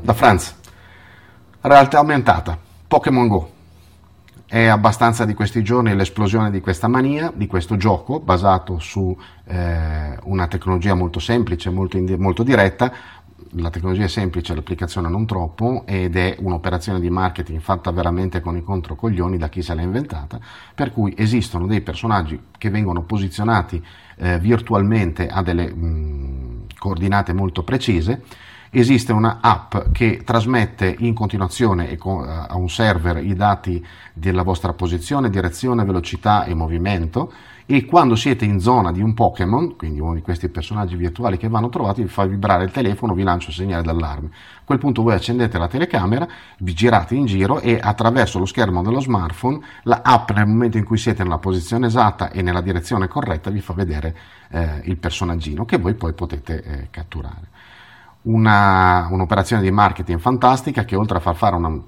da Franz. Realtà aumentata, Pokémon Go. È abbastanza di questi giorni l'esplosione di questa mania, di questo gioco basato su eh, una tecnologia molto semplice, molto, in, molto diretta. La tecnologia è semplice, l'applicazione non troppo ed è un'operazione di marketing fatta veramente con i controcoglioni da chi se l'ha inventata, per cui esistono dei personaggi che vengono posizionati eh, virtualmente a delle mh, coordinate molto precise esiste una app che trasmette in continuazione a un server i dati della vostra posizione, direzione, velocità e movimento e quando siete in zona di un Pokémon, quindi uno di questi personaggi virtuali che vanno trovati, vi fa vibrare il telefono, vi lancia un segnale d'allarme. A quel punto voi accendete la telecamera, vi girate in giro e attraverso lo schermo dello smartphone la app nel momento in cui siete nella posizione esatta e nella direzione corretta vi fa vedere eh, il personaggino che voi poi potete eh, catturare una, un'operazione di marketing fantastica che oltre a far fare una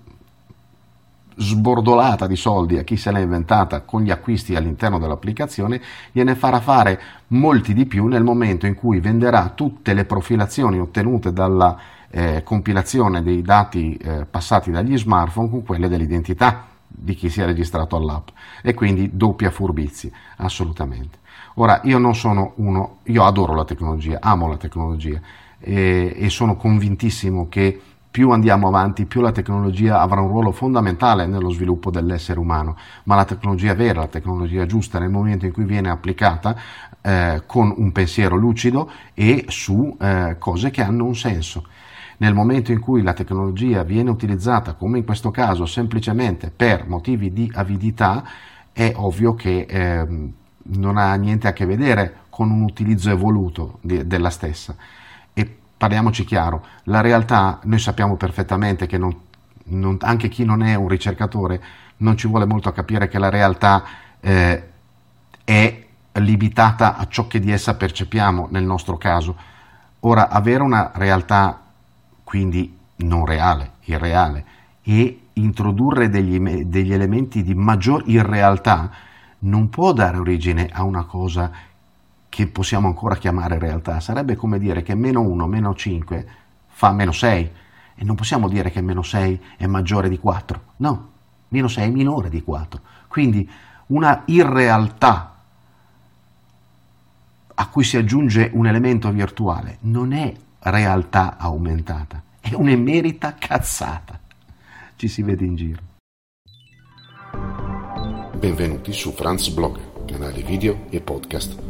sbordolata di soldi a chi se l'ha inventata con gli acquisti all'interno dell'applicazione, gliene farà fare molti di più nel momento in cui venderà tutte le profilazioni ottenute dalla eh, compilazione dei dati eh, passati dagli smartphone con quelle dell'identità di chi si è registrato all'app e quindi doppia furbizia, assolutamente. Ora, io non sono uno, io adoro la tecnologia, amo la tecnologia, e, e sono convintissimo che più andiamo avanti, più la tecnologia avrà un ruolo fondamentale nello sviluppo dell'essere umano, ma la tecnologia vera, la tecnologia giusta nel momento in cui viene applicata eh, con un pensiero lucido e su eh, cose che hanno un senso. Nel momento in cui la tecnologia viene utilizzata, come in questo caso, semplicemente per motivi di avidità, è ovvio che eh, non ha niente a che vedere con un utilizzo evoluto di, della stessa parliamoci chiaro, la realtà noi sappiamo perfettamente che non, non, anche chi non è un ricercatore non ci vuole molto a capire che la realtà eh, è limitata a ciò che di essa percepiamo nel nostro caso. Ora, avere una realtà quindi non reale, irreale, e introdurre degli, degli elementi di maggior irrealtà non può dare origine a una cosa che possiamo ancora chiamare realtà, sarebbe come dire che meno 1 meno 5 fa meno 6 e non possiamo dire che meno 6 è maggiore di 4, no, meno 6 è minore di 4. Quindi una irrealtà a cui si aggiunge un elemento virtuale non è realtà aumentata, è un'emerita cazzata. Ci si vede in giro. Benvenuti su Franz Blog, canale video e podcast